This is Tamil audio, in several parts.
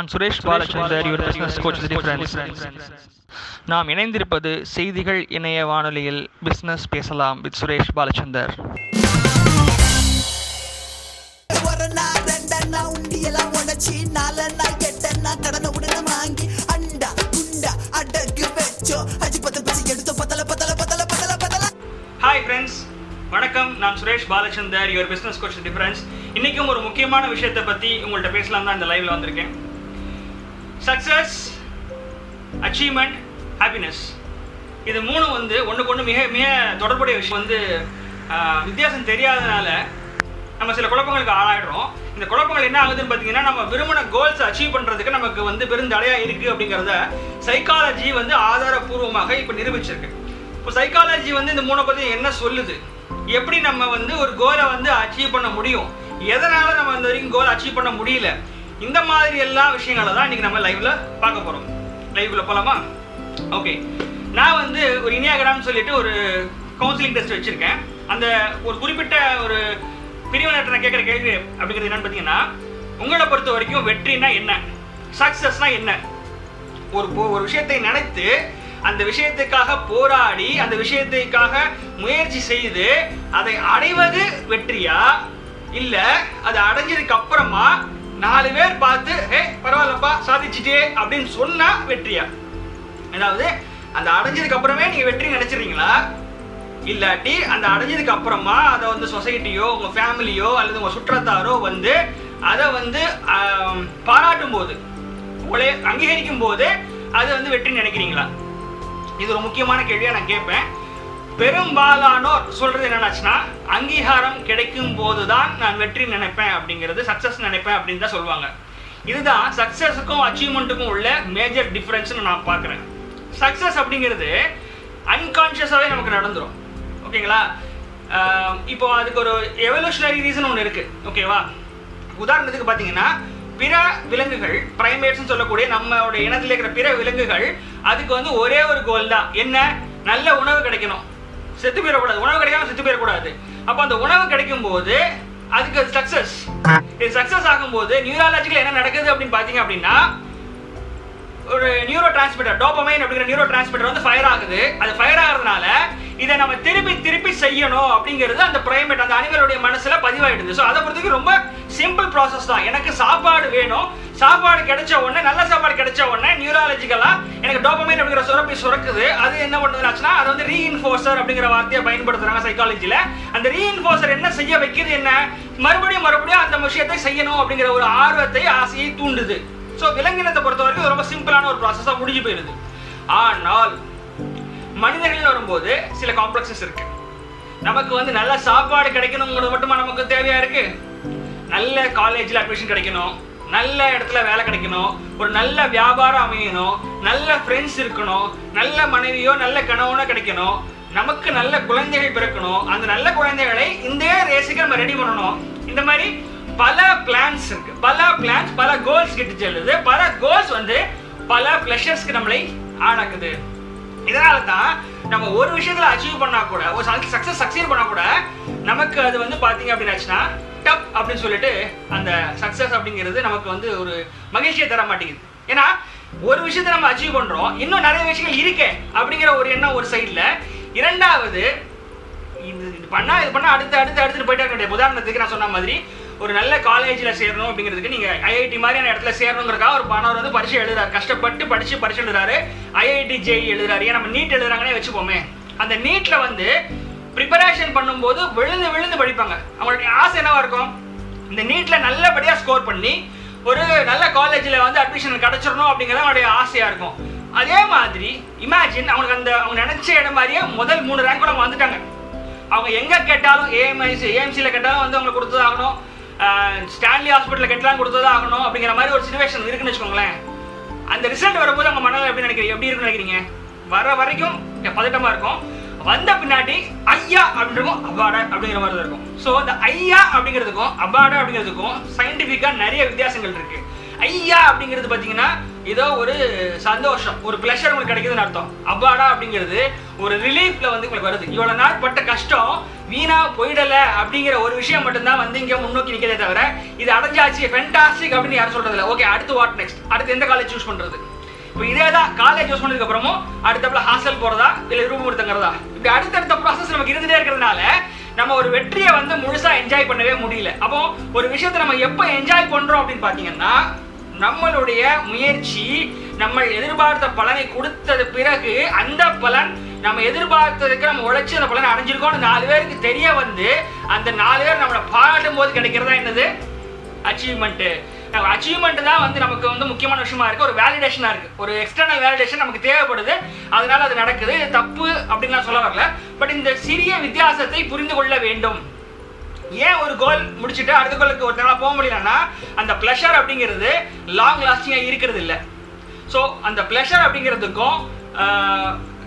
நான் Suresh Balachandar your business coach difference நாம் இணைந்திருப்பது செய்திகள் இணைய வானொலியில் பிஸ்னஸ் பேசலாம் with Suresh Balachandar. Hi friends வணக்கம். நான் Suresh Balachandar your business coach difference இன்றைக்கும் ஒரு முக்கியமான விஷயத்தை பற்றி உங்கள்கிட்ட பேசலாம் தான் இந்த லைவில் வந்திருக்கேன். சக்ஸஸ் அச்சீவ்மெண்ட் ஹாப்பினஸ் இது மூணு வந்து ஒன்றுக்கு ஒன்று மிக மிக தொடர்புடைய விஷயம். வந்து வித்தியாசம் தெரியாதனால நம்ம சில குழப்பங்களுக்கு ஆளாயிடுறோம். இந்த குழப்பங்கள் என்ன ஆகுதுன்னு பார்த்தீங்கன்னா நம்ம விரும்பின கோல்ஸ் அச்சீவ் பண்ணுறதுக்கு நமக்கு வந்து பெருந்தடையாக இருக்குது அப்படிங்கிறத சைக்காலஜி வந்து ஆதாரபூர்வமாக இப்போ நிரூபிச்சிருக்கு. இப்போ சைக்காலஜி வந்து இந்த மூணை பற்றி என்ன சொல்லுது? எப்படி நம்ம வந்து ஒரு கோலை வந்து அச்சீவ் பண்ண முடியும்? எதனால நம்ம இந்த வரைக்கும் கோல் அச்சீவ் பண்ண முடியல? இந்த மாதிரி எல்லா விஷயங்களை தான் இன்னைக்கு நம்ம லைவ்ல பார்க்க போறோம். லைவ்ல போலாமா? ஓகே நான் வந்து ஒரு இனியாகிராம்னு சொல்லிட்டு ஒரு கவுன்சிலிங் டெஸ்ட் வச்சிருக்கேன். அந்த ஒரு குறிப்பிட்ட ஒரு பிரிவினர்கிட்ட நான் கேட்குற கேள்வி அப்படிங்கிறது என்னன்னு பார்த்தீங்கன்னா உங்களை பொறுத்த வரைக்கும் வெற்றினா என்ன? சக்ஸஸ்னா என்ன? ஒரு ஒரு விஷயத்தை நினைத்து அந்த விஷயத்துக்காக போராடி அந்த விஷயத்துக்காக முயற்சி செய்து அதை அடைவது வெற்றியா? இல்லை அதை அடைஞ்சதுக்கு அப்புறமா நாலு பேர் பார்த்து ஏ பரவாயில்லப்பா சாதிச்சிட்டே அப்படின்னு சொன்னா வெற்றியா? அதாவது அந்த அடைஞ்சதுக்கு அப்புறமே நீங்க வெற்றி நினைச்சிருக்கீங்களா இல்லாட்டி அந்த அடைஞ்சதுக்கு அப்புறமா அதை வந்து சொசைட்டியோ உங்க ஃபேமிலியோ அல்லது உங்க சுற்றத்தாரோ வந்து அதை வந்து பாராட்டும் போது உங்களை அங்கீகரிக்கும் போது அது வந்து வெற்றி நினைக்கிறீங்களா? இது ஒரு முக்கியமான கேள்வியா நான் கேட்பேன். பெரும்பாலானோர் சொல்றது என்னன்னாச்சுன்னா அங்கீகாரம் கிடைக்கும் போதுதான் நான் வெற்றி நினைப்பேன் அப்படிங்கிறது சக்சஸ் நினைப்பேன் அப்படின்னு தான் சொல்லுவாங்க. இதுதான் சக்சஸுக்கும் அச்சீவ்மெண்ட்டுக்கும் உள்ள மேஜர் டிஃப்ரென்ஸ்னு நான் பார்க்குறேன். சக்சஸ் அப்படிங்கிறது அன்கான்ஷியஸாகவே நமக்கு நடந்துடும் ஓகேங்களா இப்போ அதுக்கு ஒரு எவல்யூஷனரி ரீசன் ஒன்று இருக்கு. ஓகேவா உதாரணத்துக்கு பார்த்தீங்கன்னா பிற விலங்குகள் பிரைமேட்ஸ்னு சொல்லக்கூடிய நம்மளோட இனத்தில் இருக்கிற பிற விலங்குகள் அதுக்கு வந்து ஒரே ஒரு கோல் தான். என்ன? நல்ல உணவு கிடைக்கணும். செத்து போயிடக்கூடாது. உணவு கிடைக்காம செத்து போயிடக்கூடாது. அப்போ அந்த உணவு கிடைக்கும் போது அதுக்கு சக்சஸ் இது சக்சஸ் ஆகும்போது நியூராலஜிக்கல் என்ன நடக்குது அப்படின்னு பார்த்தீங்க அப்படின்னா ஒரு நியூரோ டிரான்ஸ்மிட்டர் டோபமைன் அப்படிங்கிற நியூரோ டிரான்ஸ்மிட்டர் வந்து ஃபயர் ஆகுது. அது ஃபயர் ஆகுறதுனால இதை நம்ம திருப்பி திருப்பி செய்யணும் அப்படிங்கிறது அந்த பிரைமேட் அந்த அனிமலுடைய மனசுல பதிவாயிடுது. ஸோ அதை பொறுத்தவரைக்கும் ரொம்ப சிம்பிள் ப்ராசஸ் தான். எனக்கு சாப்பாடு வேணும். சாப்பாடு கிடைச்ச உடனே நல்ல சாப்பாடு கிடைச்ச உடனே நியூராலஜிக்கலா எனக்கு டோபமைன் அப்படிங்கிற சுரப்பி சுரக்குது. அது என்ன பண்ணுதுனாச்சுன்னா அது வந்து ரீஇன்ஃபோர்சர் அப்படிங்கிற வார்த்தையை பயன்படுத்துறாங்க சைக்காலஜில அந்த ரீஇன்ஃபோர்சர் என்ன செய்ய வைக்கிறது என்ன? மறுபடியும் மறுபடியும் அந்த விஷயத்தை செய்யணும் அப்படிங்கிற ஒரு ஆர்வத்தை ஆசையை தூண்டுது. ஸோ விலங்கினத்தை பொறுத்த வரைக்கும் ரொம்ப சிம்பிளான ஒரு ப்ராசஸாக முடிஞ்சு போயிடுது ஆனால் மனிதர்கள் வரும்போது சில காம்ப்ளெக்ஸஸ் இருக்கு. நமக்கு வந்து நல்ல சாப்பாடு கிடைக்கணுங்கிறது மட்டுமா நமக்கு தேவையா இருக்கு? நல்ல காலேஜில் அட்மிஷன் கிடைக்கணும். நல்ல இடத்துல வேலை கிடைக்கணும். ஒரு நல்ல வியாபாரம் அமையணும். நல்ல ஃப்ரெண்ட்ஸ் இருக்கணும். நல்ல மனைவியோ நல்ல கணவனோ கிடைக்கணும். நமக்கு நல்ல குழந்தைகள் பிறக்கணும். அந்த நல்ல குழந்தைகளை இந்த ரேஸுக்கு நம்ம ரெடி பண்ணணும். இந்த மாதிரி பல பிளான்ஸ் இருக்கு. பல பிளான்ஸ் பல கோல்ஸ் கிட்ட செல்லுது. பல கோல்ஸ் வந்து பல பிளஷர்ஸ்க்கு நம்மளை ஆளாக்குது. இதனால தான் நம்ம ஒரு விஷயத்துல அச்சீவ் பண்ணா கூட ஒரு சக்சஸ் சக்சீட் பண்ணா கூட நமக்கு அது வந்து பாத்தீங்க அப்படின்னாச்சுன்னா டப் அப்படின்னு சொல்லிட்டு அந்த சக்சஸ் அப்படிங்கிறது நமக்கு வந்து ஒரு மகிழ்ச்சியை தர மாட்டேங்குது. ஏன்னா ஒரு விஷயத்தை நம்ம அச்சீவ் பண்றோம். இன்னும் நிறைய விஷயங்கள் இருக்கே அப்படிங்கிற ஒரு எண்ணம் ஒரு சைட்ல இரண்டாவது இது இது பண்ணா இது பண்ணா அடுத்து அடுத்து அடுத்து போயிட்டே இருக்க உதாரணத்துக்கு நான் சொன்ன மாதிரி ஒரு நல்ல காலேஜில் சேரணும் அப்படிங்கிறதுக்கு நீங்கள் ஐஐடி மாதிரியான இடத்துல சேரணுங்கிறக்காக ஒரு பணவர் வந்து பரிசு எழுதுறாரு. கஷ்டப்பட்டு படித்து பரிசு எழுதுறாரு. ஐஐடி ஜேஇ எழுதுறாரு. ஏன் நம்ம நீட் எழுதுறாங்கன்னே வச்சுப்போமே அந்த நீட்டில் வந்து ப்ரிப்பரேஷன் பண்ணும்போது விழுந்து விழுந்து படிப்பாங்க. அவங்களுடைய ஆசை என்னவா இருக்கும்? இந்த நீட்டில் நல்லபடியாக ஸ்கோர் பண்ணி ஒரு நல்ல காலேஜில் வந்து அட்மிஷன் கிடச்சிடணும் அப்படிங்கிறது அவனுடைய ஆசையாக இருக்கும். அதே மாதிரி இமேஜின் அவனுக்கு அந்த அவங்க நினைச்ச இடம் மாதிரியே முதல் மூணு ரேங்க் கூட அவங்க வந்துட்டாங்க. அவங்க எங்கே கேட்டாலும் ஏஎம்ஐசி ஏஎம்சியில் கேட்டாலும் வந்து அவங்க கொடுத்ததாகணும் ஸ்டான்லி ஹாஸ்பிட்டலில் கெட்டலாம் கொடுத்து தான் கொடுத்ததாகணும் அப்படிங்கிற மாதிரி ஒரு சுச்சுவேஷன் இருக்குன்னு வச்சுக்கோங்களேன். அந்த ரிசல்ட் வரும்போது அவங்க மனதில் எப்படி நினைக்கிறீங்க? எப்படி இருக்குன்னு நினைக்கிறீங்க? வர வரைக்கும் பதட்டமாக இருக்கும். வந்த பின்னாடி ஐயா அப்படின்றக்கும் அபாட அப்படிங்கிற மாதிரி தான் இருக்கும். ஸோ இந்த ஐயா அப்படிங்கிறதுக்கும் அபாட அப்படிங்கிறதுக்கும் சயின்டிஃபிக்காக நிறைய வித்தியாசங்கள் இருக்குது ஐயா அப்படிங்கிறது பார்த்தீங்கன்னா ஏதோ ஒரு சந்தோஷம் ஒரு ப்ளஷர் உங்களுக்கு கிடைக்குதுன்னு அர்த்தம். அப்பாடா அப்படிங்கிறது ஒரு ரிலீஃப்ல வந்து உங்களுக்கு வருது. இவ்வளவு நாள் பட்ட கஷ்டம் வீணா போயிடல அப்படிங்கிற ஒரு விஷயம் மட்டும்தான் வந்து இங்க முன்னோக்கி நிற்கிறதே தவிர இது அடைஞ்சாச்சு ஃபென்டாஸ்டிக் அப்படின்னு யாரும் சொல்றது இல்லை ஓகே அடுத்து வாட் நெக்ஸ்ட் அடுத்து எந்த காலேஜ் சூஸ் பண்றது? இப்போ இதே தான் காலேஜ் சூஸ் பண்ணதுக்கு அப்புறமும் அடுத்தப்பல ஹாஸ்டல் போறதா இல்ல ரூம் எடுத்துங்கிறதா இப்படி அடுத்தடுத்த ப்ராசஸ் நமக்கு இருந்துட்டே இருக்கிறதுனால நம்ம ஒரு வெற்றியை வந்து முழுசா என்ஜாய் பண்ணவே முடியல. அப்போ ஒரு விஷயத்தை நம்ம எப்போ என்ஜாய் பண்றோம் அப்படின்னு பாத்தீங்கன்னா நம்மளுடைய முயற்சி நம்ம எதிர்பார்த்த பலனை கொடுத்தது பிறகு அந்த பலன் நம்ம எதிர்பார்த்ததுக்கு நம்ம உழைச்சி அந்த பலனை அடைஞ்சிருக்கோம்னு நாலு பேருக்கு தெரிய வந்து அந்த நாலு பேர் நம்மளை பாராட்டும் போது கிடைக்கிறதா என்னது? அச்சீவ்மெண்ட்டு அச்சீவ்மெண்ட் தான் வந்து நமக்கு வந்து முக்கியமான விஷயமா இருக்கு. ஒரு வேலிடேஷனா இருக்கு. ஒரு எக்ஸ்டர்னல் வேலிடேஷன் நமக்கு தேவைப்படுது. அதனால அது நடக்குது. தப்பு அப்படின்னு நான் சொல்ல வரல. பட் இந்த சிறிய வித்தியாசத்தை புரிந்து கொள்ள வேண்டும். ஏன் ஒரு கோல் முடிச்சுட்டு அடுத்த கோலுக்கு ஒருத்தனால போக முடியலன்னா அந்த ப்ளஷர் அப்படிங்கிறது லாங் லாஸ்டிங்காக இருக்கிறது இல்லை. ஸோ அந்த ப்ளஷர் அப்படிங்கிறதுக்கும்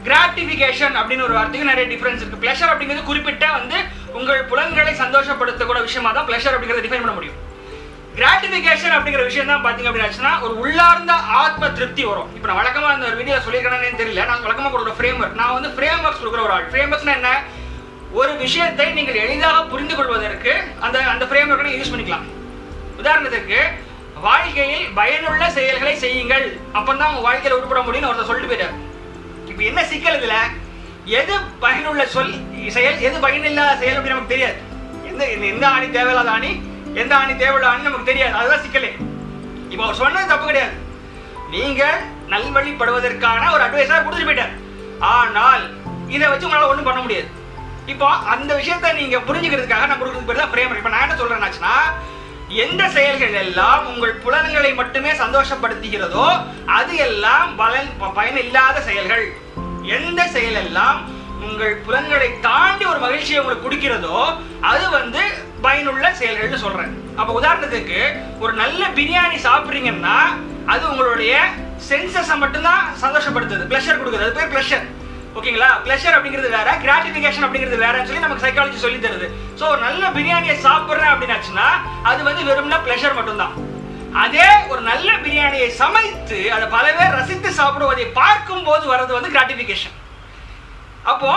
கிராட்டிஃபிகேஷன் அப்படின்னு ஒரு வார்த்தைக்கும் நிறைய டிஃப்ரென்ஸ் இருக்குது ப்ளஷர் அப்படிங்கிறது குறிப்பிட்ட வந்து உங்கள் புலன்களை சந்தோஷப்படுத்தக்கூட விஷயமா தான் ப்ளஷர் அப்படிங்கிறத டிஃபைன் பண்ண முடியும். கிராட்டிஃபிகேஷன் அப்படிங்கிற விஷயம் தான் பார்த்தீங்க அப்படின்னாச்சுன்னா ஒரு உள்ளார்ந்த ஆத்ம திருப்தி வரும். இப்போ நான் வழக்கமாக அந்த ஒரு வீடியோ சொல்லியிருக்கேன்னு தெரியல. நான் வழக்கமாக கொடுக்குற ஃப்ரேம் ஒர்க் நான் வந்து ஃப்ரேம் ஒர்க்ஸ் கொடுக்குற ஒரு ஆள். ஃப்ரேம் ஒர்க்ஸ்னா என்ன? ஒரு விஷயத்தை நீங்கள் எளிதாக புரிந்து கொள்வதற்கு அந்த அந்த ஃப்ரேம் ஒர்க்கை யூஸ் பண்ணிக்கலாம். உதாரணத்துக்கு வாழ்க்கையில் பயனுள்ள செயல்களை செய்யுங்கள். அப்பதான் உங்க வாழ்க்கையில் உருப்பட முடியும்னு ஒருத்தர் சொல்லிட்டு போயிட்டார். இப்போ என்ன சிக்கல் இதுல? எது பயனுள்ள சொல் செயல் எது பயனில்லாத செயல் அப்படின்னு நமக்கு தெரியாது. எந்த எந்த ஆணி தேவையில்லாத ஆணி எந்த ஆணி தேவையில்லாத ஆணி நமக்கு தெரியாது. அதுதான் சிக்கலே. இப்போ அவர் சொன்னது தப்பு கிடையாது. நீங்கள் நல்வழிப்படுவதற்கான ஒரு அட்வைஸா கொடுத்துட்டு போயிட்டார். ஆனால் இதை வச்சு உங்களால் ஒன்றும் பண்ண முடியாது. இப்போ அந்த விஷயத்த நீங்க புரிஞ்சுக்கிறதுக்காக நான் கொடுக்குறது பேர் தான் பிரேமர். இப்போ நான் என்ன சொல்றேன்னாச்சுன்னா எந்த செயல்கள் எல்லாம் உங்கள் புலன்களை மட்டுமே சந்தோஷப்படுத்துகிறதோ அது எல்லாம் பலன் பயன் பயனில்லாத செயல்கள். எந்த செயல் எல்லாம் உங்கள் புலன்களை தாண்டி ஒரு மகிழ்ச்சியை உங்களுக்கு கொடுக்கிறதோ அது வந்து பயனுள்ள செயல்கள்னு சொல்றேன். அப்ப உதாரணத்துக்கு ஒரு நல்ல பிரியாணி சாப்பிட்றீங்கன்னா அது உங்களுடைய சென்சஸை மட்டும்தான் சந்தோஷப்படுத்துது. பிளஷர் கொடுக்குது. அது பேர் பிளஷர் ஓகேங்களா? ப்ளஷர் அப்படிங்கிறது வேற கிராட்டிஃபிகேஷன் அப்படிங்கிறது வேறன்னு சொல்லி நமக்கு சைக்காலஜி சொல்லி தருது. ஸோ ஒரு நல்ல பிரியாணியை சாப்பிட்றேன் அப்படின்னாச்சுன்னா அது வந்து வெறும்னா ப்ளஷர் மட்டும்தான். அதே ஒரு நல்ல பிரியாணியை சமைத்து அதை பல பேர் ரசித்து சாப்பிடுவதை பார்க்கும் போது வர்றது வந்து கிராட்டிஃபிகேஷன் அப்போ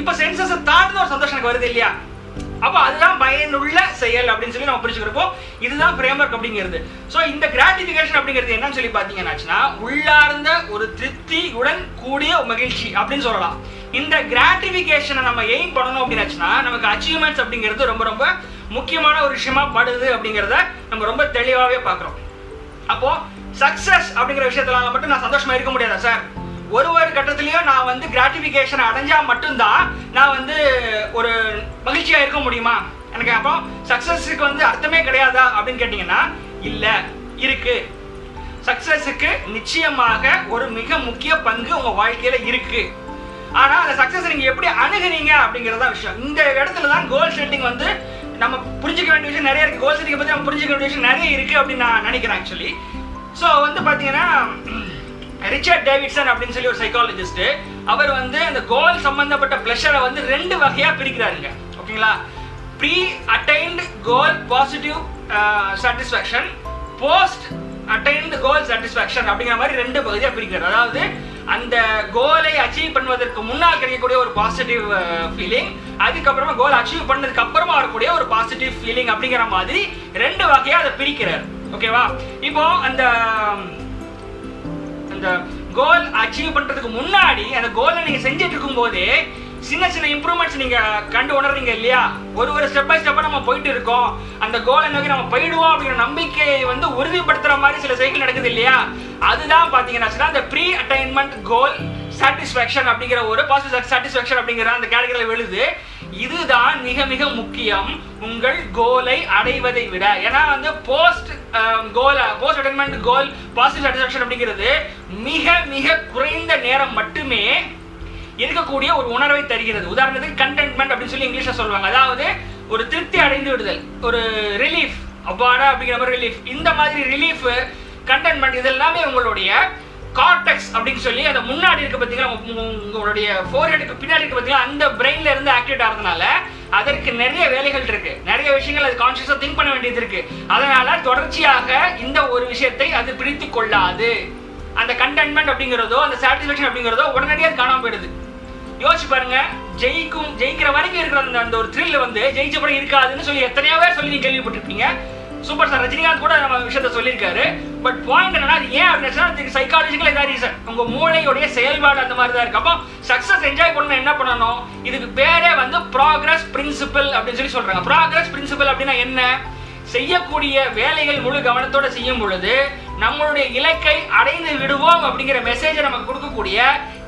இப்போ சென்சஸை தாண்டின ஒரு சந்தோஷம் எனக்கு வருது இல்லையா? அப்போ அதுதான் பயனுள்ள செயல் அப்படின்னு சொல்லி நம்ம புரிஞ்சுக்கிறப்போ இதுதான் பிரேமர்க் அப்படிங்கிறது. ஸோ இந்த கிராட்டிஃபிகேஷன் அப்படிங்கிறது என்னன்னு சொல்லி பார்த்தீங்கன்னாச்சுன்னா உள்ளார்ந்த ஒரு திருப்தியுடன் கூடிய மகிழ்ச்சி அப்படின்னு சொல்லலாம். இந்த கிராட்டிஃபிகேஷனை நம்ம எய்ம் பண்ணணும் அப்படின்னாச்சுன்னா நமக்கு அச்சீவ்மெண்ட்ஸ் அப்படிங்கிறது ரொம்ப ரொம்ப முக்கியமான ஒரு விஷயமா படுது அப்படிங்கிறத நம்ம ரொம்ப தெளிவாகவே பார்க்குறோம். அப்போ சக்சஸ் அப்படிங்கிற விஷயத்துல மட்டும் நான் சந்தோஷமா இருக்க முடியாதா சார் ஒரு ஒரு கட்டத்திலயும் நான் வந்து கிராட்டிஃபிகேஷன் அடைஞ்சா மட்டும்தான் நான் வந்து ஒரு மகிழ்ச்சியா இருக்க முடியுமா? எனக்கு அப்போ சக்ஸஸுக்கு வந்து அர்த்தமே கிடையாதா அப்படின்னு கேட்டிங்கன்னா இல்ல இருக்கு. சக்சஸுக்கு நிச்சயமாக ஒரு மிக முக்கிய பங்கு உங்க வாழ்க்கையில இருக்கு. ஆனா அந்த சக்சஸ் நீங்க எப்படி அணுகுறீங்க அப்படிங்கிறதா விஷயம். இந்த இடத்துல தான் கோல் செட்டிங் வந்து நம்ம புரிஞ்சுக்க வேண்டிய விஷயம் நிறைய இருக்கு. கோல் செட்டிங் பத்தி நம்ம புரிஞ்சிக்க வேண்டிய விஷயம் நிறைய இருக்கு அப்படின்னு நான் நினைக்கிறேன் ஆக்சுவலி ஸோ வந்து பாத்தீங்கன்னா ரிச்சர்ட் டேவிட்சன் அப்படின்னு சொல்லி ஒரு சைக்காலஜிஸ்ட் அவர் வந்து அந்த கோல் சம்பந்தப்பட்ட பிளஷரை வந்து ரெண்டு வகையா பிரிக்கிறாருங்க. ஓகேங்களா? Pre attained goal positive satisfaction post attained goal satisfaction அப்படிங்கிற மாதிரி ரெண்டு பகுதியாக பிரிக்கிறார். அதாவது அந்த கோலை அச்சீவ் பண்ணுவதற்கு முன்னால் கிடைக்கக்கூடிய ஒரு பாசிட்டிவ் ஃபீலிங் அதுக்கப்புறமா கோல் அச்சீவ் பண்ணதுக்கு அப்புறமா வரக்கூடிய ஒரு பாசிட்டிவ் ஃபீலிங் அப்படிங்கிற மாதிரி ரெண்டு வகையாக அதை பிரிக்கிறார். ஓகேவா? இப்போ அந்த அந்த கோல் அச்சீவ் பண்றதுக்கு முன்னாடி அந்த கோலை நீங்க செஞ்சுட்டு இருக்கும் போதே சின்ன சின்ன இம்ப்ரூவ்மெண்ட்ஸ் நீங்க கண்டு உணர்றீங்க இல்லையா? ஒரு ஒரு ஸ்டெப் பை ஸ்டெப்பா நம்ம போயிட்டு இருக்கோம். அந்த கோலை நோக்கி நம்ம போயிடுவோம் அப்படிங்கிற நம்பிக்கையை வந்து உறுதிப்படுத்துற மாதிரி சில சைக்கிள் நடக்குது இல்லையா? அதுதான் பாத்தீங்கன்னா அந்த ப்ரீ அட்டைன்மெண்ட் கோல் சாட்டிஸ்ஃபேக்ஷன் அப்படிங்கிற ஒரு பாசிட்டிவ் சாட்டிஸ்ஃபேக்ஷன் அப்படிங்கிற அந்த கேட்டகரியில் விழுது. இதுதான் மிக மிக முக்கியம். உங்கள் கோலை அடைவதை விட. ஏன்னா வந்து post goal post attainment goal positive satisfaction அப்படிங்கிறது மிக மிக குறைந்த நேரம் மட்டுமே இருக்கக்கூடிய ஒரு உணர்வை தருகிறது. உதாரணத்துக்கு கண்டென்ட்மெண்ட் அப்படின்னு சொல்லி இங்கிலீஷ்ல சொல்லுவாங்க. அதாவது ஒரு திருப்தி அடைந்து விடுதல் ஒரு ரிலீஃப் அப்பாடா அப்படிங்கிற மாதிரி ரிலீஃப் இந்த மாதிரி ரிலீஃப் கண்டென்ட்மெண்ட் இதெல்லாமே உங்களுடைய கார்டெக்ஸ் அப்படின்னு சொல்லி அந்த முன்னாடி இருக்க பார்த்தீங்கன்னா உங்களுடைய ஃபோர் பின்னாடி இருக்க பார்த்தீங்கன்னா அந்த பிரெயின்ல இருந்து ஆக்டிவேட் ஆகிறதுனால அதற்கு நிறைய வேலைகள் இருக்கு. நிறைய விஷயங்கள் அது கான்சியஸா திங்க் பண்ண வேண்டியது இருக்கு. அதனால தொடர்ச்சியாக இந்த ஒரு விஷயத்தை அது பிடித்து கொள்ளாது. அந்த கண்டென்ட்மெண்ட் அப்படிங்கிறதோ அந்த சாட்டிஸ்ஃபேக்ஷன் அப்படிங்கிறதோ உடனடியாக அது காணாம போயிடுது. யோசிச்சு பாருங்க ஜெயிக்கும் ஜெயிக்கிற வரைக்கும் இருக்கிற அந்த அந்த ஒரு த்ரில் வந்து ஜெயிச்ச படம் இருக்காதுன்னு சொல்லி எத்தனையோ பேர் சொல்லி நீங்க கேள்விப்பட்டிருப்பீங்க. சூப்பர் ஸ்டார் ரஜினிகாந்த் கூட நம்ம விஷயத்த சொல்லியிருக்காரு. பட் பாயிண்ட் என்னன்னா ஏன் அப்படின்னா அதுக்கு சைக்காலஜிக்கல் ஏதாவது ரீசன் உங்க மூளையுடைய செயல்பாடு அந்த மாதிரி தான் இருக்கு. அப்போ சக்சஸ் என்ஜாய் பண்ணணும் என்ன பண்ணணும்? இதுக்கு பேரே வந்து ப்ராக்ரஸ் பிரின்சிபல் அப்படின்னு சொல்லி சொல்றாங்க. ப்ராக்ரஸ் பிரின்சிபல் அப்படின்னா என்ன? செய்யக்கூடிய வேலைகள் முழு கவனத்தோட செய்யும் பொழுது நம்மளுடைய இலக்கை அடைந்து விடுவோம் அப்படிங்கிற மெசேஜை நமக்கு கொடுக்கக்கூடிய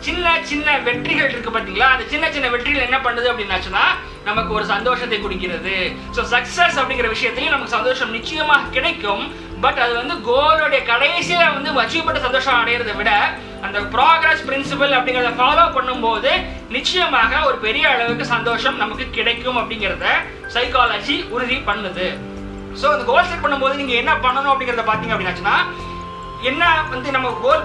சின்ன சின்ன வெற்றிகள் இருக்கு பாத்தீங்களா? அந்த சின்ன சின்ன வெற்றிகள் என்ன பண்ணுது அப்படின்னாச்சுன்னா நமக்கு ஒரு சந்தோஷத்தை கொடுக்கிறது. ஸோ சக்சஸ் அப்படிங்கிற விஷயத்திலையும் நமக்கு சந்தோஷம் நிச்சயமாக கிடைக்கும். பட் அது வந்து கோலுடைய கடைசியில வந்து அச்சீவ் சந்தோஷம் அடையிறத விட அந்த ப்ராக்ரஸ் பிரின்சிபல் அப்படிங்கிறத ஃபாலோ பண்ணும்போது நிச்சயமாக ஒரு பெரிய அளவுக்கு சந்தோஷம் நமக்கு கிடைக்கும் அப்படிங்கிறத சைக்காலஜி உறுதி பண்ணுது. ஸோ அந்த கோல் செட் பண்ணும்போது நீங்கள் என்ன பண்ணணும் அப்படிங்கிறத பார்த்தீங்க அப்படின்னாச்சுன்னா என்ன வந்து நம்ம கோல்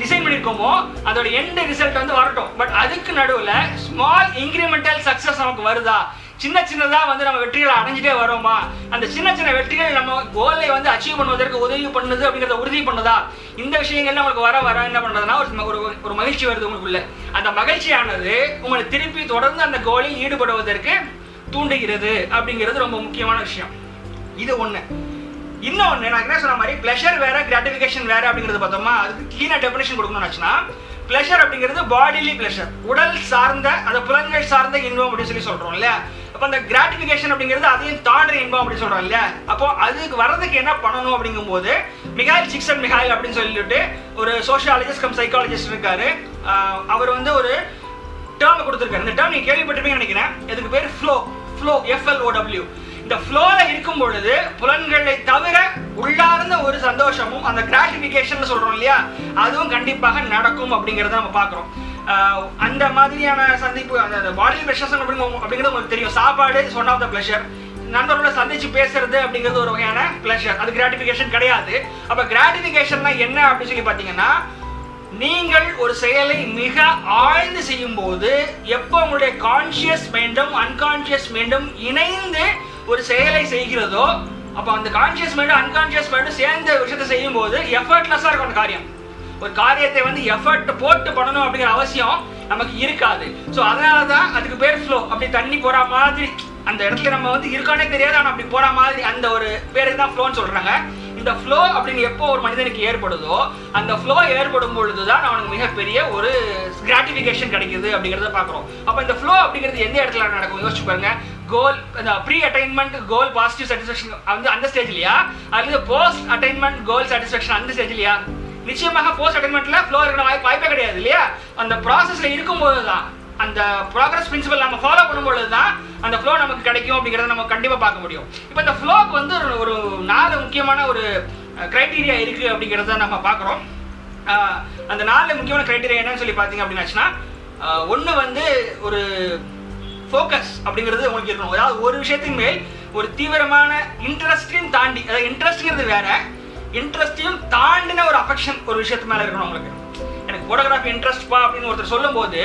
டிசைன் பண்ணியிருக்கோமோ அதோட எண்ட் ரிசல்ட் வந்து வரட்டும். பட் அதுக்கு நடுவில் ஸ்மால் இன்க்ரிமெண்டல் சக்ஸஸ் நமக்கு வருதா? சின்ன சின்னதாக வந்து நம்ம வெற்றிகளை அடைஞ்சிட்டே வரோமா? அந்த சின்ன சின்ன வெற்றிகள் நம்ம கோலை வந்து அச்சீவ் பண்ணுவதற்கு உதவி பண்ணுது அப்படிங்கிறத உறுதி பண்ணுதா? இந்த விஷயங்கள் நம்மளுக்கு வர வர என்ன பண்ணுறதுனா ஒரு ஒரு மகிழ்ச்சி வருது உங்களுக்குள்ள. அந்த மகிழ்ச்சியானது உங்களை திருப்பி தொடர்ந்து அந்த கோலில் ஈடுபடுவதற்கு தூண்டுகிறது அப்படிங்கிறது ரொம்ப முக்கியமான விஷயம். இது ஒன்று இன்னொன்று நான் என்ன சொன்ன மாதிரி ப்ளஷர் வேற கிராட்டிஃபிகேஷன் வேற அப்படிங்கிறது பார்த்தோமா அதுக்கு கிளீனா டெபினேஷன் கொடுக்கணும்னுச்சுன்னா ப்ளஷர் அப்படிங்கிறது பாடிலி ப்ளஷர் உடல் சார்ந்த அந்த புலன்கள் சார்ந்த இன்பம் அப்படின்னு சொல்லி சொல்கிறோம் இல்லையா? அப்போ அந்த கிராட்டிஃபிகேஷன் அப்படிங்கிறது அதையும் தாண்டி இன்பம் அப்படின்னு சொல்கிறோம் இல்லையா? அப்போ அதுக்கு வர்றதுக்கு என்ன பண்ணணும் அப்படிங்கும்போது மிகாயில் சிக்ஸன் மிகாயில் அப்படின்னு சொல்லிட்டு ஒரு சோஷியாலஜிஸ்ட் கம் சைக்காலஜிஸ்ட் இருக்காரு. அவர் வந்து ஒரு டேர்ம் கொடுத்துருக்காரு. இந்த டேர்ம் நீங்கள் கேள்விப்பட்டிருப்பீங்கன்னு நினைக்கிறேன். இதுக்கு பேர் ஃப்ளோ ஃப்ளோ எஃப்எல்ஓடபிள்யூ இந்த ஃப்ளோல இருக்கும் பொழுது புலன்களை தவிர உள்ளார்ந்த ஒரு சந்தோஷமும் அந்த கிராட்டிபிகேஷன் சொல்றோம் இல்லையா? அதுவும் கண்டிப்பாக நடக்கும் அப்படிங்கறத நம்ம பாக்குறோம் அந்த மாதிரியான சந்திப்பு அந்த பாடி ப்ரெஷர்ஸ் அப்படிங்கிறது உங்களுக்கு தெரியும். சாப்பாடு is one of the pleasure நண்பரோட சந்திச்சு பேசுறது அப்படிங்கிறது ஒரு வகையான ப்ளஷர் அது கிராட்டிபிகேஷன் கிடையாது. அப்ப கிராட்டிபிகேஷன்னா என்ன அப்படின்னு சொல்லி பாத்தீங்கன்னா நீங்கள் ஒரு செயலை மிக ஆழ்ந்து செய்யும் போது எப்போ உங்களுடைய கான்சியஸ் மைண்டும் அன்கான்சியஸ் மைண்டும் இணைந்து ஒரு செயலை செய்கிறதோ அப்போ அந்த கான்சியஸ் மைண்டும் அன்கான்சியஸ் மைண்டும் சேர்ந்த விஷயத்தை செய்யும் போது எஃபர்ட்லெஸ்ஸாக இருக்கும் அந்த காரியம். ஒரு காரியத்தை வந்து எஃபர்ட் போட்டு பண்ணணும் அப்படிங்கிற அவசியம் நமக்கு இருக்காது. ஸோ அதனால தான் அதுக்கு பேர் ஃப்ளோ அப்படி தண்ணி போற மாதிரி அந்த இடத்துல நம்ம வந்து இருக்கானே தெரியாது ஆனால் அப்படி போற மாதிரி அந்த ஒரு பேருக்கு தான் ஃப்ளோன்னு சொல்றாங்க. இந்த ஃப்ளோ அப்படின்னு எப்போ ஒரு மனிதனுக்கு ஏற்படுதோ அந்த ஃப்ளோ ஏற்படும் பொழுது தான் அவனுக்கு மிகப்பெரிய ஒரு கிராட்டிஃபிகேஷன் கிடைக்குது அப்படிங்கிறத பார்க்குறோம். அப்போ இந்த ஃப்ளோ அப்படிங்கிறது எந்த இடத்துல நடக்கும்? யோசிச்சு பாருங்க. கோல் அந்த pre attainment goal positive satisfaction வந்து அந்த ஸ்டேஜ்லையா அல்லது போஸ்ட் அட்டைன்மெண்ட் கோல் சாட்டிஸ்ஃபேக்ஷன் அந்த ஸ்டேஜ்லையா நிச்சயமாக போஸ்ட் அட்டைன்மெண்ட்ல ஃப்ளோ இருக்கிற வாய்ப்பு வாய்ப்பே கிடையாது இல்லையா? அந்த ப்ராசஸ்ல இருக்கும்போது தான் அந்த ப்ராக்ரஸ் பிரின்சிபல் நம்ம ஃபாலோ பண்ணும்பொழுது தான் அந்த ஃப்ளோ நமக்கு கிடைக்கும் அப்படிங்கிறத நம்ம கண்டிப்பாக பார்க்க முடியும். இப்போ இந்த ஃப்ளோக்கு வந்து ஒரு- ஒரு நாலு முக்கியமான ஒரு க்ரைட்டீரியா இருக்கு அப்படிங்கிறத நம்ம பார்க்குறோம். அந்த நாலு முக்கியமான க்ரைட்டீரியா என்னன்னு சொல்லி பார்த்தீங்க அப்படின்னாச்சுன்னா ஒன்று வந்து ஒரு ஃபோக்கஸ் அப்படிங்கிறது உங்களுக்கு இருக்கணும். அதாவது ஒரு விஷயத்தின் மேல் ஒரு தீவிரமான இன்ட்ரெஸ்டையும் தாண்டி அதாவது இன்ட்ரெஸ்ட்ங்கிறது வேற இன்ட்ரெஸ்டையும் தாண்டின ஒரு அஃபெக்ஷன் ஒரு விஷயத்து மேலே இருக்கணும் உங்களுக்கு. எனக்கு ஃபோட்டோகிராஃபி இன்ட்ரெஸ்ட் பா அப்படின்னு ஒருத்தர் சொல்லும்போது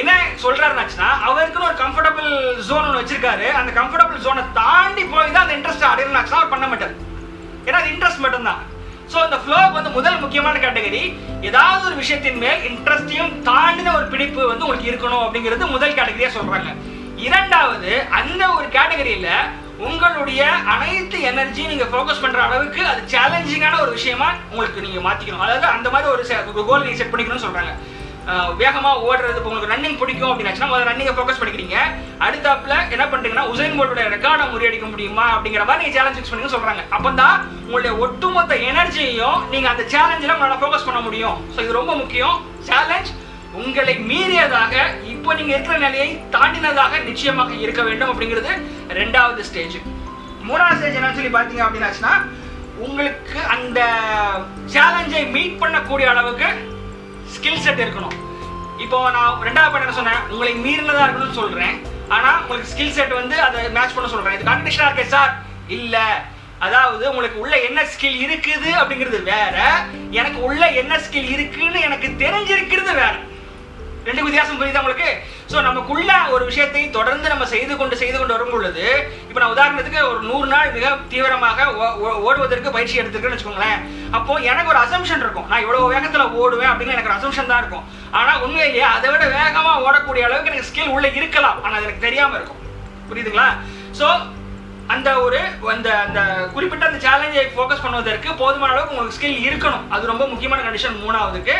என்ன சொல்றாருனாச்சுன்னா அவருக்குன்னு ஒரு கம்ஃபர்டபுள் ஜோன் ஒன்று வச்சிருக்காரு. அந்த கம்ஃபர்டபுள் ஜோனை தாண்டி போய் தான் அந்த இன்ட்ரெஸ்ட் அடையணும்னாச்சுன்னா அவர் பண்ண மாட்டார். ஏன்னா அது இன்ட்ரெஸ்ட் மட்டும்தான். ஸோ இந்த ஃப்ளோக்கு வந்து முதல் முக்கியமான கேட்டகரி ஏதாவது ஒரு விஷயத்தின் மேல் இன்ட்ரெஸ்டையும் தாண்டின ஒரு பிடிப்பு வந்து உங்களுக்கு இருக்கணும் அப்படிங்கிறது முதல் கேட்டகரியா சொல்றாங்க. இரண்டாவது அந்த ஒரு கேட்டகரியில உங்களுடைய அனைத்து எனர்ஜி நீங்க ஃபோக்கஸ் பண்ற அளவுக்கு அது சேலஞ்சிங்கான ஒரு விஷயமா உங்களுக்கு நீங்க மாத்திக்கணும். அதாவது அந்த மாதிரி ஒரு கோல் நீங்க செட் பண்ணிக்கணும்னு சொல்றாங்க. வேகமாக ஓடுறது இப்போ உங்களுக்கு ரன்னிங் பிடிக்கும் அப்படின்னு முதல்ல ரன்னிங்கை ஃபோக்கஸ் பண்ணிக்கிறீங்க. அடுத்தாப்புல என்ன பண்ணுறீங்கன்னா உசைன் போல்டோட ரெக்கார்டை முறியடிக்க முடியுமா அப்படிங்கிற மாதிரி நீங்கள் சேலஞ்ச் ஃபிக்ஸ் பண்ணி அப்போ தான் உங்களுடைய ஒட்டுமொத்த எனர்ஜியையும் நீங்கள் அந்த சேலஞ்சில் உங்களால் ஃபோக்கஸ் பண்ண முடியும். ஸோ இது ரொம்ப முக்கியம். சேலஞ்ச் உங்களை மீறியதாக இப்போ நீங்கள் இருக்கிற நிலையை தாண்டினதாக நிச்சயமாக இருக்க வேண்டும் அப்படிங்கிறது ரெண்டாவது ஸ்டேஜ் மூணாவது ஸ்டேஜ் என்னன்னு சொல்லி பார்த்தீங்க அப்படின்னாச்சுன்னா உங்களுக்கு அந்த சேலஞ்சை மீட் பண்ணக்கூடிய அளவுக்கு ஸ்கில் செட் இருக்கணும். இப்போ நான் ரெண்டாவது பாயிண்ட் என்ன சொன்னேன்? உங்களை மீறினதா இருக்கணும்னு சொல்றேன். ஆனா உங்களுக்கு ஸ்கில் செட் வந்து அதை மேட்ச் பண்ண சொல்றேன். இது கான்ட்ரடிக்ஷனா இருக்கே சார் இல்ல. அதாவது உங்களுக்கு உள்ள என்ன ஸ்கில் இருக்குது அப்படிங்கிறது வேற. எனக்கு உள்ள என்ன ஸ்கில் இருக்குன்னு எனக்கு தெரிஞ்சிருக்கிறது வேற. ரெண்டு வித்தியாசம் புரியுதா உங்களுக்கு? ஸோ நமக்குள்ள ஒரு விஷயத்தை தொடர்ந்து நம்ம செய்து கொண்டு செய்து கொண்டு வரும் பொழுது இப்போ நான் உதாரணத்துக்கு ஒரு நூறு நாள் மிக தீவிரமாக ஓ- ஓ- ஓடுவதற்கு பயிற்சி எடுத்துருக்கேன்னு வச்சுக்கோங்களேன். அப்போ எனக்கு ஒரு அசம்ஷன் இருக்கும். நான் இவ்வளோ வேகத்தில் ஓடுவேன் அப்படின்னு எனக்கு ஒரு அசம்ஷன் தான் இருக்கும். ஆனால் உண்மையிலேயே அதை விட வேகமாக ஓடக்கூடிய அளவுக்கு எனக்கு ஸ்கில் உள்ள இருக்கலாம். ஆனால் அது எனக்கு தெரியாமல் இருக்கும். புரியுதுங்களா? ஸோ அந்த ஒரு அந்த அந்த குறிப்பிட்ட அந்த சேலஞ்சை ஃபோக்கஸ் பண்ணுவதற்கு போதுமான அளவுக்கு உங்களுக்கு ஸ்கில் இருக்கணும். அது ரொம்ப முக்கியமான கண்டிஷன் மூணாவதுக்கு.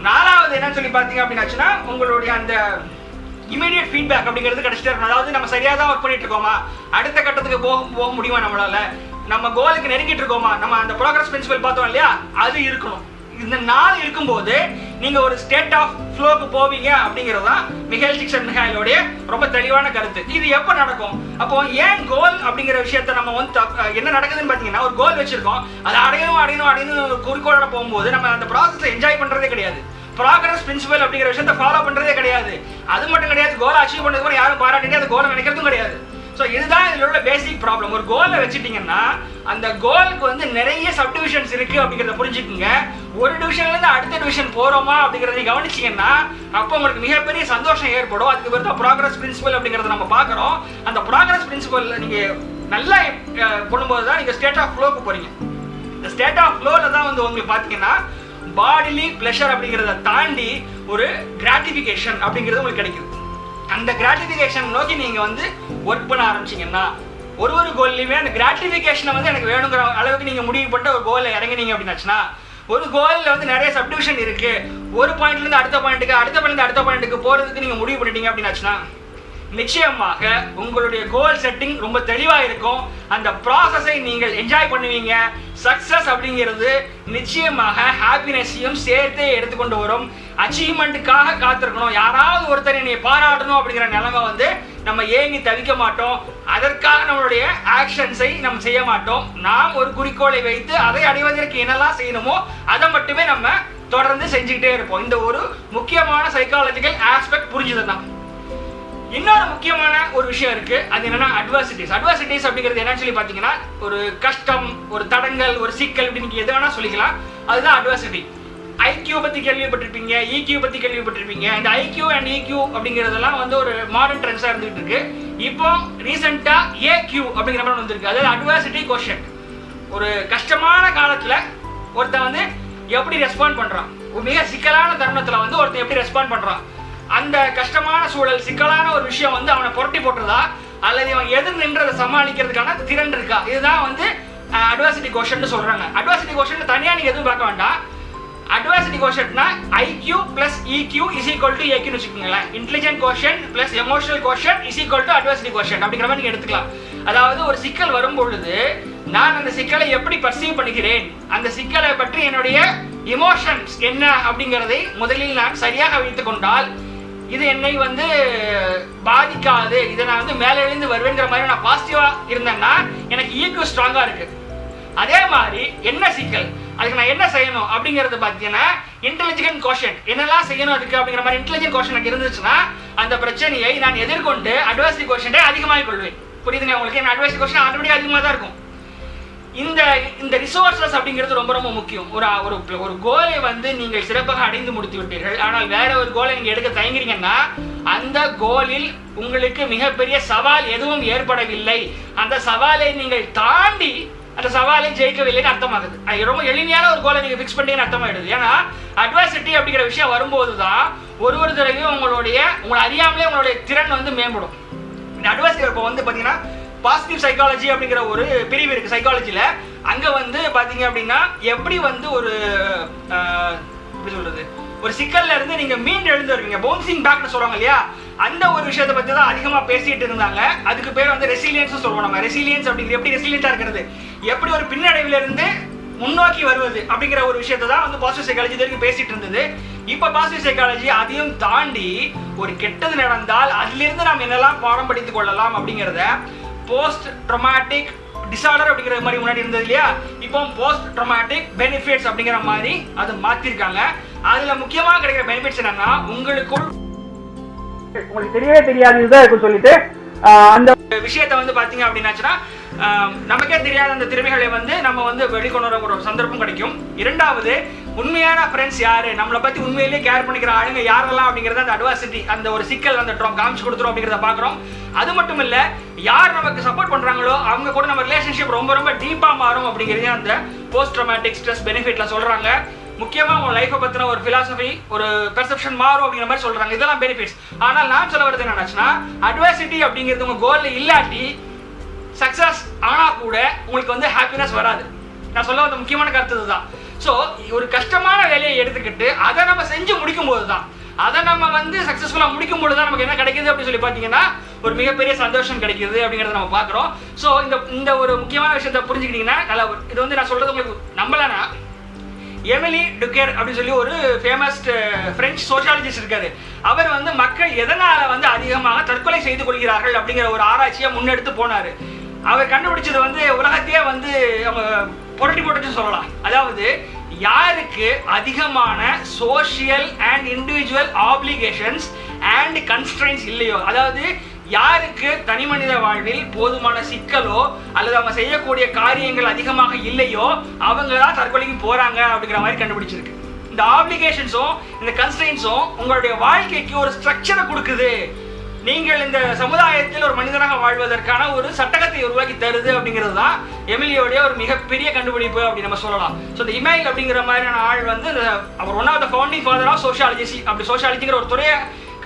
நாலாவது என்னன்னு சொல்லி பார்த்தீங்க அப்படின்னாச்சுன்னா உங்களுடைய அந்த இமீடியட் ஃபீட்பேக் அப்படிங்கிறது கிடைச்சிட்டே இருக்கணும். அதாவது நம்ம சரியாக தான் ஒர்க் பண்ணிட்டு இருக்கோமா? அடுத்த கட்டத்துக்கு போக போக முடியுமா நம்மளால? நம்ம கோலுக்கு நெருங்கிட்டு இருக்கோமா? நம்ம அந்த ப்ரோக்ரஸ் பிரின்சிபல் பார்த்தோம் இல்லையா? அது இருக்கணும். இந்த நாள் இருக்கும்போது நீங்க ஒரு ஸ்டேட் ஆஃப் ஃப்ளோக்கு போவீங்க அப்படிங்கிறது தான் மிகேல் சிக்ஷன் மிகாயிலோடைய ரொம்ப தெளிவான கருத்து. இது எப்போ நடக்கும்? அப்போ ஏன் கோல் அப்படிங்கிற விஷயத்த நம்ம வந்து என்ன நடக்குதுன்னு பார்த்தீங்கன்னா ஒரு கோல் வச்சிருக்கோம். அதை அடையணும் அடையணும் அடையணும் ஒரு குறிக்கோளோட போகும்போது நம்ம அந்த ப்ராசஸை என்ஜாய் பண்றதே கிடையாது. ப்ராக்ரஸ் பிரின்சிபல் அப்படிங்கிற விஷயத்த ஃபாலோ பண்ணுறதே கிடையாது. அது மட்டும் கிடையாது கோலை அச்சீவ் பண்ணதுக்கு கூட யாரும் பாராட்டிட்டு அந்த கோலை நினைக்கிறதும் கிடையாது. ஸோ இதுதான் இதில் உள்ள பேசிக் ப்ராப்ளம் ஒரு கோலை வச்சுட்டிங்கன்னா அந்த கோலுக்கு வந்து நிறைய சப்டிவிஷன்ஸ் இருக்குது அப்படிங்கிறத புரிஞ்சுக்குங்க. ஒரு டிவிஷன்லேருந்து அடுத்த டிவிஷன் போகிறோமா அப்படிங்கிறத கவனிச்சிங்கன்னா அப்போ உங்களுக்கு மிகப்பெரிய சந்தோஷம் ஏற்படும். அதுக்கு பிறகு தான் ப்ராக்ரஸ் பிரின்சிபல் அப்படிங்கிறத நம்ம பார்க்குறோம். அந்த ப்ராக்ரஸ் பிரின்சிபல் நீங்கள் நல்லா பண்ணும்போது தான் நீங்கள் ஸ்டேட் ஆஃப் ஃப்ளோக்கு போகிறீங்க இந்த ஸ்டேட் ஆஃப் ஃப்ளோவில் தான் வந்து உங்களுக்கு பார்த்தீங்கன்னா பாடிலி ப்ளஷர் அப்படிங்கிறத தாண்டி ஒரு கிராட்டிஃபிகேஷன் அப்படிங்கிறது உங்களுக்கு கிடைக்குது. அந்த கிராட்டிஃபிகேஷன் நோக்கி நீங்கள் வந்து ஒர்க் பண்ண ஆரம்பிச்சீங்கன்னா ஒரு ஒரு கோல்லையுமே அந்த கிராட்டிஃபிகேஷனை வந்து எனக்கு வேணுங்கிற அளவுக்கு நீங்கள் முடிவு பண்ணிட்டு ஒரு கோலில் இறங்குனீங்க அப்படின்னாச்சுன்னா ஒரு கோலில் வந்து நிறைய சப்டிவிஷன் இருக்கு. ஒரு பாயிண்ட்லேருந்து அடுத்த பாயிண்ட்டுக்கு அடுத்த பாயிண்ட் அடுத்த பாயிண்ட்டுக்கு போகிறதுக்கு நீங்கள் முடிவு பண்ணிட்டீங்க அப்படின்னாச்சுன்னா நிச்சயமாக உங்களுடைய கோல் செட்டிங் ரொம்ப தெளிவா இருக்கும். அந்த ப்ராசஸை நீங்கள் என்ஜாய் பண்ணுவீங்க. சக்சஸ் அப்படிங்கிறது நிச்சயமாக ஹாப்பினஸையும் சேர்த்தே எடுத்துக்கொண்டு வரும். அச்சீவ்மெண்ட்டுக்காக காத்திருக்கணும். யாராவது ஒருத்தர் என்னை பாராட்டணும் அப்படிங்கிற நிலைமை வந்து நம்ம ஏங்கி தவிக்க மாட்டோம். அதற்காக நம்மளுடைய ஆக்ஷன்ஸை நம்ம செய்ய மாட்டோம். நாம் ஒரு குறிக்கோளை வைத்து அதை அடைவதற்கு என்னெல்லாம் செய்யணுமோ அதை மட்டுமே நம்ம தொடர்ந்து செஞ்சுக்கிட்டே இருப்போம். இந்த ஒரு முக்கியமான சைக்காலஜிக்கல் ஆஸ்பெக்ட் புரிஞ்சுதுதான் இன்னொரு முக்கியமான ஒரு விஷயம் இருக்கு. அது என்னன்னா அட்வர்சிட்டிஸ் அட்வர்சிட்டிஸ் அப்படிங்கிறது என்னன்னு சொல்லி பாத்தீங்கன்னா ஒரு கஷ்டம் ஒரு தடங்கல் ஒரு சிக்கல் இப்படி நீங்க எது வேணா சொல்லிக்கலாம். அதுதான் அட்வர்சிட்டி ஐக்யூ பத்தி கேள்விப்பட்டிருப்பீங்க இக்யூ பத்தி கேள்விப்பட்டிருப்பீங்க. இந்த ஐக்யூ அண்ட் இக்யூ அப்படிங்கிறதெல்லாம் வந்து ஒரு மாடர்ன் ட்ரெண்ட்ஸா இருந்துகிட்டு இருக்கு. இப்போ ரீசெண்டா ஏக்யூ அப்படிங்கிற மாதிரி வந்திருக்கு. அதாவது அட்வர்சிட்டி கொஷன் ஒரு கஷ்டமான காலத்துல ஒருத்தன் வந்து எப்படி ரெஸ்பாண்ட் பண்றான்? ஒரு மிக சிக்கலான தருணத்துல வந்து ஒருத்தன் எப்படி ரெஸ்பாண்ட் பண்றான்? அந்த கஷ்டமான சூழல் சிக்கலான ஒரு விஷயம் வந்து அவனை புரட்டி போட்டுருதா அல்லது இவன் எதிர் நின்றதை சமாளிக்கிறதுக்கான திறன் இருக்கா? இதுதான் வந்து அட்வாசிட்டி கொஷன் சொல்றாங்க. அட்வாசிட்டி கொஷன் தனியா நீங்க எதுவும் பார்க்க வேண்டாம். Adversity கோஷன்ட்னா IQ plus EQ is equal to ஏக்யூன்னு வச்சுக்கோங்களேன். Intelligent quotient plus emotional quotient is equal to adversity quotient அப்படிங்கிற மாதிரி நீங்க எடுத்துக்கலாம். அதாவது ஒரு சிக்கல் வரும் பொழுது நான் அந்த சிக்கலை எப்படி பர்சீவ் பண்ணுகிறேன்? அந்த சிக்கலை பற்றி என்னுடைய எமோஷன்ஸ் என்ன அப்படிங்கிறதை முதலில் நான் சரியாக வைத்துக் கொண்டால் இது என்னை வந்து பாதிக்காது. இதை நான் வந்து மேலே எழுந்து வருவேங்கிற மாதிரி நான் பாசிட்டிவா இருந்தேன்னா எனக்கு ஈக்குவல் ஸ்ட்ராங்கா இருக்கு. அதே மாதிரி என்ன சிக்கல் அதுக்கு நான் என்ன செய்யணும் அப்படிங்கறது பார்த்தீங்கன்னா இன்டெலிஜென்ட் கோஷன் என்னெல்லாம் செய்யணும் அதுக்கு அப்படிங்கிற மாதிரி இன்டெலிஜென்ட் கோஷன் எனக்கு இருந்துச்சுன்னா அந்த பிரச்சனையை நான் எதிர்கொண்டு அட்வாசிட்டி கோஷனை அதிகமாக கொள்வேன். புரியுதுங்க உங்களுக்கு? என்ன அட்வைஸ் கோஷன் ஆல்ரெடி அதிகமாக தான் இருக்கும். இந்த இந்த ரிசோர்சஸ் அப்படிங்கிறது ரொம்ப ரொம்ப முக்கியம். ஒரு ஒரு ஒரு கோலை வந்து நீங்கள் சிறப்பாக அடைந்து முடித்து விட்டீர்கள். ஆனால் வேற ஒரு கோலை நீங்கள் எடுக்க தயங்குறீங்கன்னா அந்த கோலில் உங்களுக்கு மிகப்பெரிய சவால் எதுவும் ஏற்படவில்லை. அந்த சவாலை நீங்கள் தாண்டி அந்த சவாலை ஜெயிக்கவில்லைன்னு அர்த்தமாகுது. அது ரொம்ப எளிமையான ஒரு கோலை நீங்கள் ஃபிக்ஸ் பண்ணீங்கன்னு அர்த்தமாயிடுது. ஏன்னா அட்வாசிட்டி அப்படிங்கிற விஷயம் வரும்போது தான் ஒரு ஒரு தடவையும் உங்களுடைய உங்களை அறியாமலே உங்களுடைய திறன் வந்து மேம்படும். இந்த அட்வாசிட்டி இப்போ வந்து பார்த்தீங்கன்னா பாசிட்டிவ் சைக்காலஜி அப்படிங்கிற ஒரு பிரிவு இருக்கு சைக்காலஜியில் அங்க வந்து பாத்தீங்க அப்படின்னா எப்படி வந்து ஒரு எப்படி சொல்றது? ஒரு சிக்கல்ல இருந்து நீங்க மீண்டு எழுந்து வருவீங்க. பவுன்சிங் பேக்னு சொல்றாங்க இல்லையா? அந்த ஒரு விஷயத்தை பத்தி தான் அதிகமா பேசிட்டு இருந்தாங்க. அதுக்கு பேர் வந்து ரெசிலியன்ஸ் சொல்லுவோம் நம்ம. ரெசிலியன்ஸ் அப்படிங்கிறது எப்படி ரெசிலியண்டா இருக்கிறது? எப்படி ஒரு பின்னடைவுல இருந்து முன்னோக்கி வருவது அப்படிங்கிற ஒரு விஷயத்தை தான் வந்து பாசிட்டிவ் சைக்காலஜி வரைக்கும் பேசிட்டு இருந்தது. இப்போ பாசிட்டிவ் சைக்காலஜி அதையும் தாண்டி ஒரு கெட்டது நடந்தால் அதிலிருந்து நாம் என்னெல்லாம் பாடம் படித்துக் கொள்ளலாம் அப்படிங்கிறத போஸ்ட் ட்ரொமாட்டிக் டிசார்டர் அப்படிங்கிற மாதிரி முன்னாடி இருந்தது இல்லையா? இப்போ போஸ்ட் ட்ரொமாட்டிக் பெனிஃபிட்ஸ் அப்படிங்கிற மாதிரி அதை மாத்திருக்காங்க. அதுல முக்கியமா கிடைக்கிற பெனிஃபிட்ஸ் என்னன்னா உங்களுக்குள் உங்களுக்கு தெரியவே தெரியாது சொல்லிட்டு அந்த விஷயத்தை வந்து பாத்தீங்க அப்படின்னாச்சுன்னா நமக்கே தெரியாத அந்த திறமைகளை வந்து நம்ம வந்து வெளிக்கொணர ஒரு சந்தர்ப்பம் கிடைக்கும். இரண்டாவது உண்மையான ஃப்ரெண்ட்ஸ் யாரு? நம்மளை பத்தி உண்மையிலேயே கேர் பண்ணிக்கிற ஆளுங்க யாரெல்லாம் அப்படிங்கறத அந்த அட்வாசிட்டி அந்த ஒரு சிக்கல் அந்த ட்ரம் காமிச்சு கொடுத்துரும் அப்படிங்கிறத பார்க்குறோம். அது மட்டும் இல்ல யார் நமக்கு சப்போர்ட் பண்றாங்களோ அவங்க கூட நம்ம ரிலேஷன்ஷிப் ரொம்ப ரொம்ப டீப்பா மாறும் அப்படிங்கிறது அந்த போஸ்ட் ட்ரோமேட்டிக் ஸ்ட்ரெஸ் பெனிஃபிட்ல சொல்றாங்க. முக்கியமா உங்க லைஃப்பை பத்தின ஒரு philosophy ஒரு பெர்செப்ஷன் மாறும் அப்படிங்கிற மாதிரி சொல்றாங்க. இதெல்லாம் பெனிஃபிட்ஸ் ஆனால் நான் சொல்ல வரது என்னச்சுன்னா அட்வாசிட்டி அப்படிங்கிறது உங்க கோல்ல இல்லாட்டி சக்ஸஸ் ஆனால் கூட உங்களுக்கு வந்து ஹாப்பினஸ் வராது. நான் சொல்ல வந்த முக்கியமான கருத்து இதுதான். ஸோ ஒரு கஷ்டமான வேலையை எடுத்துக்கிட்டு அதை நம்ம செஞ்சு முடிக்கும் போது தான் அதை நம்ம வந்து சக்ஸஸ்ஃபுல்லாக முடிக்கும் போது தான் நமக்கு என்ன கிடைக்குது அப்படின்னு சொல்லி பார்த்தீங்கன்னா ஒரு மிகப்பெரிய சந்தோஷம் கிடைக்குது அப்படிங்கிறத நம்ம பார்க்குறோம். ஸோ இந்த இந்த ஒரு முக்கியமான விஷயத்தை புரிஞ்சுக்கிட்டீங்கன்னா நல்லா இது வந்து நான் சொல்றது உங்களுக்கு நம்பலைன்னா எமிலி டுக்கேர் அப்படின்னு சொல்லி ஒரு ஃபேமஸ் பிரெஞ்சு சோஷியாலஜிஸ்ட் இருக்காரு. அவர் வந்து மக்கள் எதனால் வந்து அதிகமாக தற்கொலை செய்து கொள்கிறார்கள் அப்படிங்கிற ஒரு ஆராய்ச்சியை முன்னெடுத்து போனார். அவர் கண்டுபிடிச்சது வந்து உலகத்தையே வந்து அவங்க புரட்டி போட்டுன்னு சொல்லலாம். அதாவது யாருக்கு அதிகமான social and individual obligations and constraints இல்லையோ? அதாவது யாருக்கு தனி மனித வாழ்வில் போதுமான சிக்கலோ அல்லது அவங்க செய்யக்கூடிய காரியங்கள் அதிகமாக இல்லையோ அவங்க தான் தற்கொலைக்கு போறாங்க அப்படிங்கிற மாதிரி கண்டுபிடிச்சிருக்கு. இந்த ஆப்ளிகேஷன்ஸும் இந்த கன்ஸ்ட்ரெயின்ஸும் உங்களுடைய வாழ்க்கைக்கு ஒரு ஸ்ட்ரக்சரை கொடுக்குது. நீங்கள் இந்த சமுதாயத்தில் ஒரு மனிதனாக வாழ்வதற்கான ஒரு சட்டகத்தை உருவாக்கி தருது அப்படிங்கிறது தான் எமிலியோடைய ஒரு மிகப்பெரிய கண்டுபிடிப்பு அப்படின்னு நம்ம சொல்லலாம். ஸோ இந்த இமெயில் அப்படிங்கிற மாதிரியான ஆள் வந்து அவர் one of the founding father of sociology அப்படி சோஷியாலஜிங்கிற ஒரு துறையை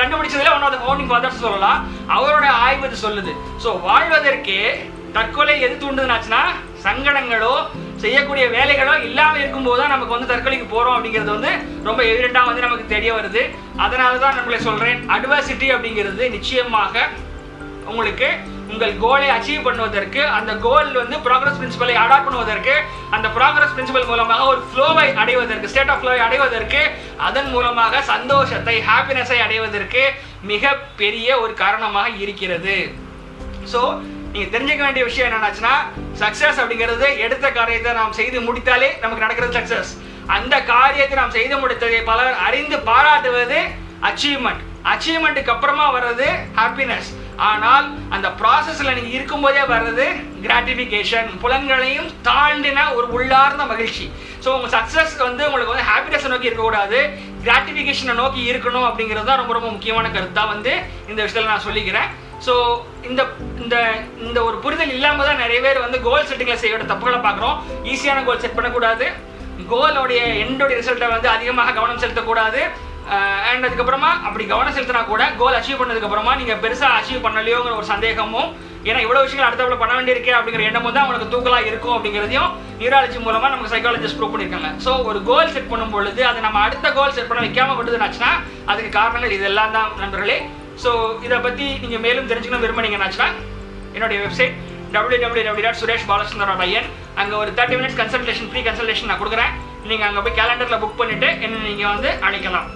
கண்டுபிடிச்சதுல one of the founding fathers சொல்லலாம். அவரோட ஆய்வு இது சொல்லுது. ஸோ வாழ்வதற்கே தற்கொலை எது தூண்டுதுனாச்சுன்னா சங்கடங்களோ செய்யக்கூடிய வேலைகளோ இல்லாமல் இருக்கும்போது தான் நமக்கு வந்து தற்கொலைக்கு போகிறோம் அப்படிங்கிறது வந்து ரொம்ப எவிடெண்ட்டாக வந்து நமக்கு தெரிய வருது. அதனால தான் நம்மளை சொல்கிறேன் அட்வர்சிட்டி அப்படிங்கிறது நிச்சயமாக உங்களுக்கு உங்கள் கோலை அச்சீவ் பண்ணுவதற்கு அந்த கோல் வந்து ப்ராக்ரஸ் பிரின்சிபலை அடாப்ட் பண்ணுவதற்கு அந்த ப்ராக்ரஸ் பிரின்சிபல் மூலமாக ஒரு ஃப்ளோவை அடைவதற்கு ஸ்டேட் ஆஃப் ஃப்ளோவை அடைவதற்கு அதன் மூலமாக சந்தோஷத்தை ஹாப்பினஸை அடைவதற்கு மிக பெரிய ஒரு காரணமாக இருக்கிறது. ஸோ நீங்கள் தெரிஞ்சுக்க வேண்டிய விஷயம் என்னன்னாச்சுன்னா சக்ஸஸ் அப்படிங்கிறது எடுத்த காரியத்தை நாம் செய்து முடித்தாலே நமக்கு நடக்கிறது சக்ஸஸ் அந்த காரியத்தை நாம் செய்து முடித்ததை பலர் அறிந்து பாராட்டுவது அச்சீவ்மெண்ட் அச்சீவ்மெண்ட்டுக்கு அப்புறமா வர்றது ஹாப்பினஸ் ஆனால் அந்த ப்ராசஸில் நீங்கள் இருக்கும்போதே வர்றது கிராட்டிஃபிகேஷன் புலன்களையும் தாண்டின ஒரு உள்ளார்ந்த மகிழ்ச்சி. ஸோ உங்கள் சக்ஸஸ் வந்து உங்களுக்கு வந்து ஹாப்பினஸை நோக்கி இருக்கக்கூடாது. கிராட்டிஃபிகேஷனை நோக்கி இருக்கணும் அப்படிங்கிறது தான் ரொம்ப ரொம்ப முக்கியமான கருத்தாக வந்து இந்த விஷயத்தில் நான் சொல்லிக்கிறேன். ஸோ இந்த இந்த இந்த ஒரு புரிதல் இல்லாமல் தான் நிறைய பேர் வந்து கோல் செட்டிங்கில் செய்யோட தப்புகளை பார்க்குறோம். ஈஸியான கோல் செட் பண்ணக்கூடாது. கோலோடைய எண்டோடைய ரிசல்ட்டை வந்து அதிகமாக கவனம் செலுத்தக்கூடாது. அண்ட் அதுக்கப்புறமா அப்படி கவனம் செலுத்தினா கூட கோல் அச்சீவ் பண்ணதுக்கப்புறமா நீங்கள் பெருசாக அச்சீவ் பண்ணலையோங்கிற ஒரு சந்தேகமும் ஏன்னா இவ்வளோ விஷயங்கள் அடுத்தவள பண்ண வேண்டியிருக்கே அப்படிங்கிற எண்ணமும் தான் உங்களுக்கு தூக்கலாக இருக்கும் அப்படிங்கிறதையும் நியூராலஜி மூலமாக நமக்கு சைக்காலஜிஸ்ட் ப்ரூவ் பண்ணியிருக்காங்க. ஸோ ஒரு கோல் செட் பண்ணும் பொழுது அதை நம்ம அடுத்த கோல் செட் பண்ண வைக்காமல் விட்டுதுனாச்சுன்னா அதுக்கு காரணங்கள் இதெல்லாம் தான் நண்பர்களே. ஸோ இதை பற்றி நீங்கள் மேலும் தெரிஞ்சுக்கணும் விரும்பினீங்கன்னாச்சுன்னா என்னுடைய website W W W dot Suresh Balachandran ஐயன் அங்கே ஒரு thirty minutes consultation free consultation நான் கொடுக்குறேன். நீங்கள் அங்கே போய் கேலண்டரில் புக் பண்ணிவிட்டு என்ன நீங்கள் வந்து அழைக்கலாம்.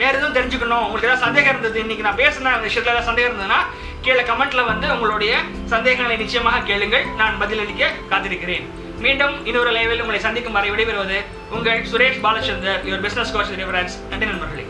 வேறு எதுவும் தெரிஞ்சுக்கணும். உங்களுக்கு ஏதாவது சந்தேகம் இருந்தது இன்றைக்கி நான் பேசின அந்த விஷயத்தில் ஏதாவது சந்தேகம் இருந்ததுன்னா கீழே கமெண்ட்டில் வந்து உங்களுடைய சந்தேகங்களை நிச்சயமாக கேளுங்கள். நான் பதிலளிக்க காத்திருக்கிறேன். மீண்டும் இன்னொரு லைவில் உங்களை சந்திக்கும் வரை விடைபெறுவது உங்கள் Suresh Balachandar your business coach reference நன்றி நண்பர்களே.